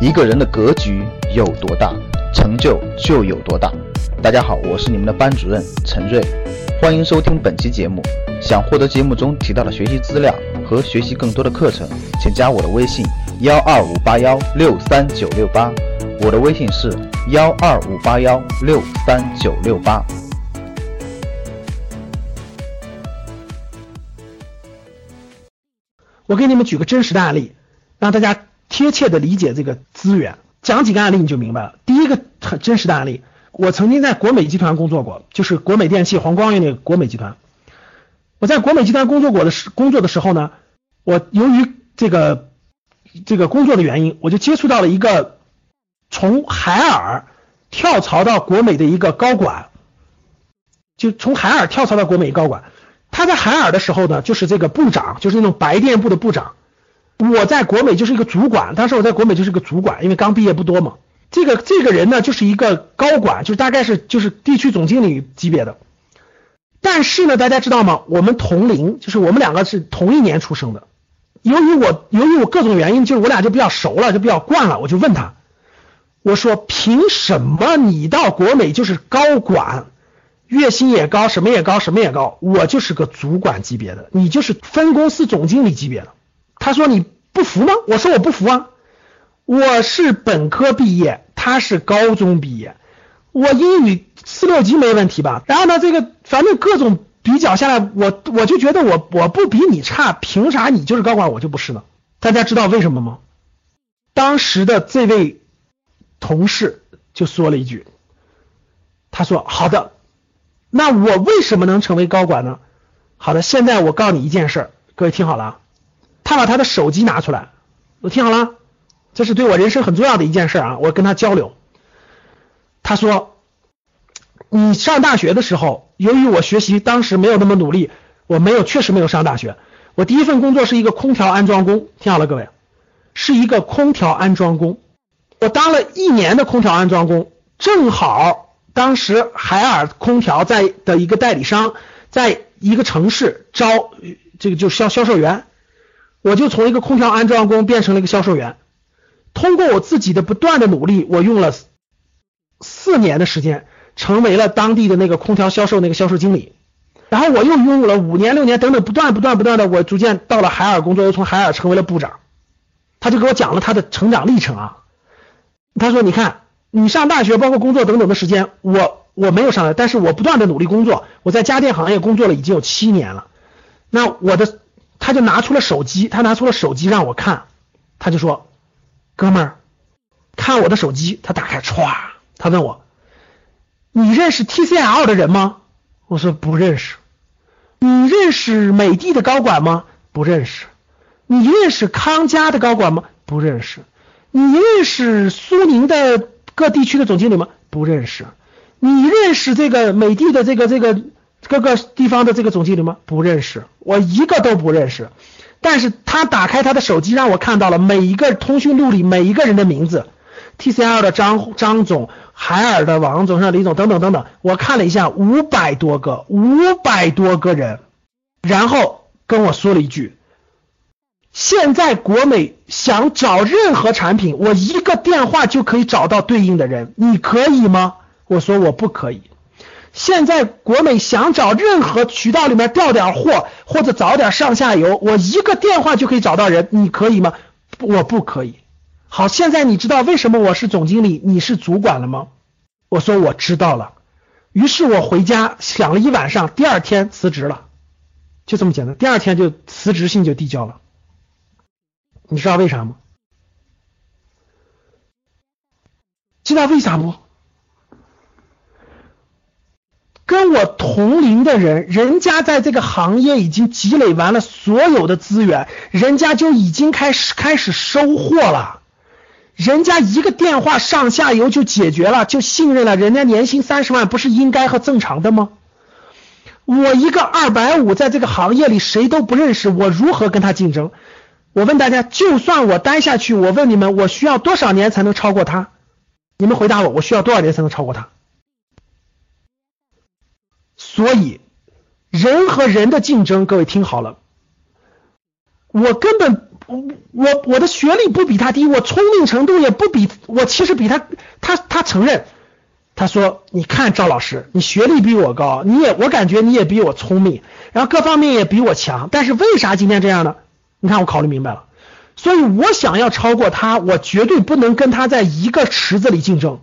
一个人的格局有多大，成就就有多大。大家好，我是你们的班主任陈瑞，欢迎收听本期节目。想获得节目中提到的学习资料和学习更多的课程，请加我的微信幺二五八幺六三九六八。我的微信是幺二五八幺六三九六八。我给你们举个真实的案例，让大家贴切的理解这个资源。讲几个案例你就明白了。第一个很真实的案例，我曾经在国美集团工作过，就是国美电器黄光裕那个国美集团。我在国美集团工作过的时工作的时候呢，我由于这个这个工作的原因，我就接触到了一个从海尔跳槽到国美的一个高管，就从海尔跳槽到国美高管。他在海尔的时候呢，就是这个部长，就是那种白电部的部长。我在国美就是一个主管，当时我在国美就是个主管，因为刚毕业不多嘛。这个这个人呢，就是一个高管，就是大概是就是地区总经理级别的。但是呢，大家知道吗？我们同龄，就是我们两个是同一年出生的。由于我由于我各种原因，就是我俩就比较熟了，就比较惯了。我就问他，我说凭什么你到国美就是高管？月薪也高，什么也高，什么也高，我就是个主管级别的，你就是分公司总经理级别的。他说你不服吗？我说我不服啊，我是本科毕业，他是高中毕业，我英语四六级没问题吧？然后呢，这个反正各种比较下来，我我就觉得我我不比你差，凭啥你就是高管，我就不是呢？大家知道为什么吗？当时的这位同事就说了一句，他说好的。那我为什么能成为高管呢？好的，现在我告诉你一件事儿，各位听好了啊，他把他的手机拿出来，我听好了，这是对我人生很重要的一件事啊，我跟他交流，他说，你上大学的时候，由于我学习当时没有那么努力，我没有确实没有上大学，我第一份工作是一个空调安装工，听好了各位，是一个空调安装工，我当了一年的空调安装工，正好。当时海尔空调在的一个代理商，在一个城市招这个就销销售员，我就从一个空调安装工变成了一个销售员。通过我自己的不断的努力，我用了四年的时间，成为了当地的那个空调销售那个销售经理。然后我又用了五年六年等等，不断不断不断的，我逐渐到了海尔工作，又从海尔成为了部长。他就给我讲了他的成长历程啊，他说你看。你上大学，包括工作等等的时间，我我没有上来，但是我不断的努力工作，我在家电行业工作了已经有七年了。那我的，他就拿出了手机，他拿出了手机让我看，他就说，哥们儿，看我的手机，他打开，歘，他问我，你认识 TCL 的人吗？我说不认识。你认识美的的高管吗？不认识。你认识康佳的高管吗？不认识。你认识苏宁的？各地区的总经理吗？不认识。你认识这个美的的这个这个各个地方的这个总经理吗？不认识，我一个都不认识。但是他打开他的手机，让我看到了每一个通讯录里每一个人的名字，TCL 的张张总、海尔的王总、上李总等等等等。我看了一下，五百多个，五百多个人，然后跟我说了一句。现在国美想找任何产品，我一个电话就可以找到对应的人，你可以吗？我说我不可以。现在国美想找任何渠道里面调点货或者找点上下游，我一个电话就可以找到人，你可以吗？我不可以。好，现在你知道为什么我是总经理，你是主管了吗？我说我知道了。于是我回家想了一晚上，第二天辞职了，就这么简单。第二天就辞职信就递交了。你知道为啥吗？知道为啥不？跟我同龄的人，人家在这个行业已经积累完了所有的资源，人家就已经开始开始收获了，人家一个电话上下游就解决了，就信任了，人家年薪三十万不是应该和正常的吗？我一个二百五，在这个行业里谁都不认识，我如何跟他竞争？我问大家，就算我待下去，我问你们，我需要多少年才能超过他？你们回答我，我需要多少年才能超过他？所以，人和人的竞争，各位听好了，我根本我我我的学历不比他低，我聪明程度也不比我其实比他他他承认，他说你看赵老师，你学历比我高，你也我感觉你也比我聪明，然后各方面也比我强，但是为啥今天这样呢？你看我考虑明白了，所以我想要超过他，我绝对不能跟他在一个池子里竞争。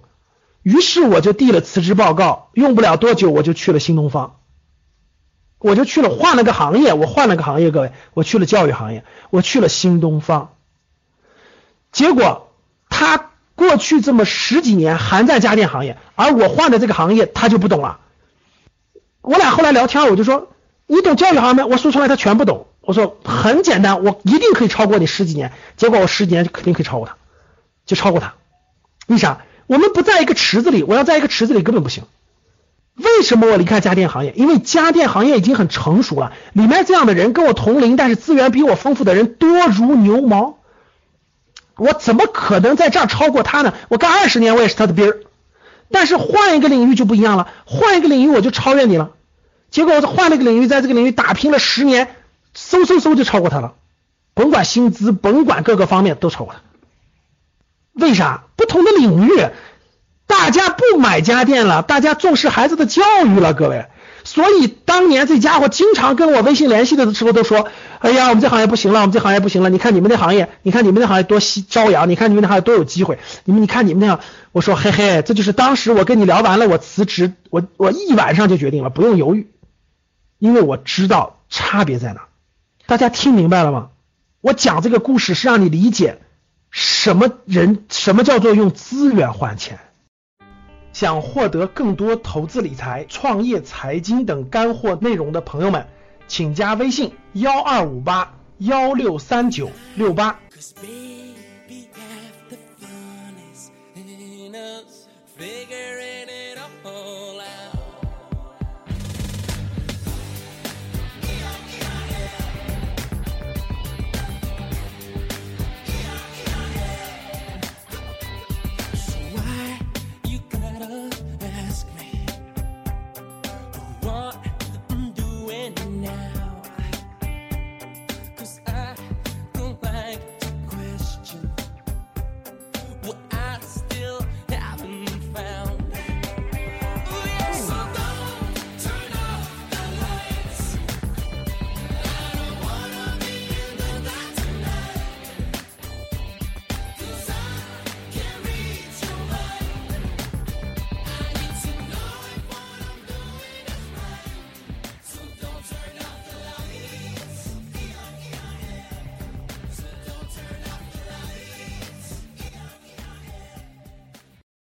于是我就递了辞职报告，用不了多久我就去了新东方，我就去了换了个行业，我换了个行业，各位，我去了教育行业，我去了新东方。结果他过去这么十几年还在家电行业，而我换的这个行业他就不懂了。我俩后来聊天，我就说你懂教育行业吗？我说出来他全不懂。我说很简单，我一定可以超过你十几年。结果我十几年就肯定可以超过他，就超过他。为啥？我们不在一个池子里，我要在一个池子里根本不行。为什么我离开家电行业？因为家电行业已经很成熟了，里面这样的人跟我同龄，但是资源比我丰富的人多如牛毛。我怎么可能在这儿超过他呢？我干二十年，我也是他的兵儿。但是换一个领域就不一样了，换一个领域我就超越你了。结果我换了一个领域，在这个领域打拼了十年，嗖嗖嗖就超过他了，甭管薪资，甭管各个方面都超过他。为啥？不同的领域，大家不买家电了，大家重视孩子的教育了，各位。所以当年这家伙经常跟我微信联系的时候都说：“哎呀，我们这行业不行了，我们这行业不行了。你看你们那行业，你看你们那行业多吸朝阳，你看你们那行业多有机会。你们你看你们那样。”我说：“嘿嘿，这就是当时我跟你聊完了，我辞职，我我一晚上就决定了，不用犹豫，因为我知道差别在哪。大家听明白了吗？我讲这个故事是让你理解。”什么人什么叫做用资源换钱？想获得更多投资理财创业财经等干货内容的朋友们请加微信幺二五八幺六三九六八。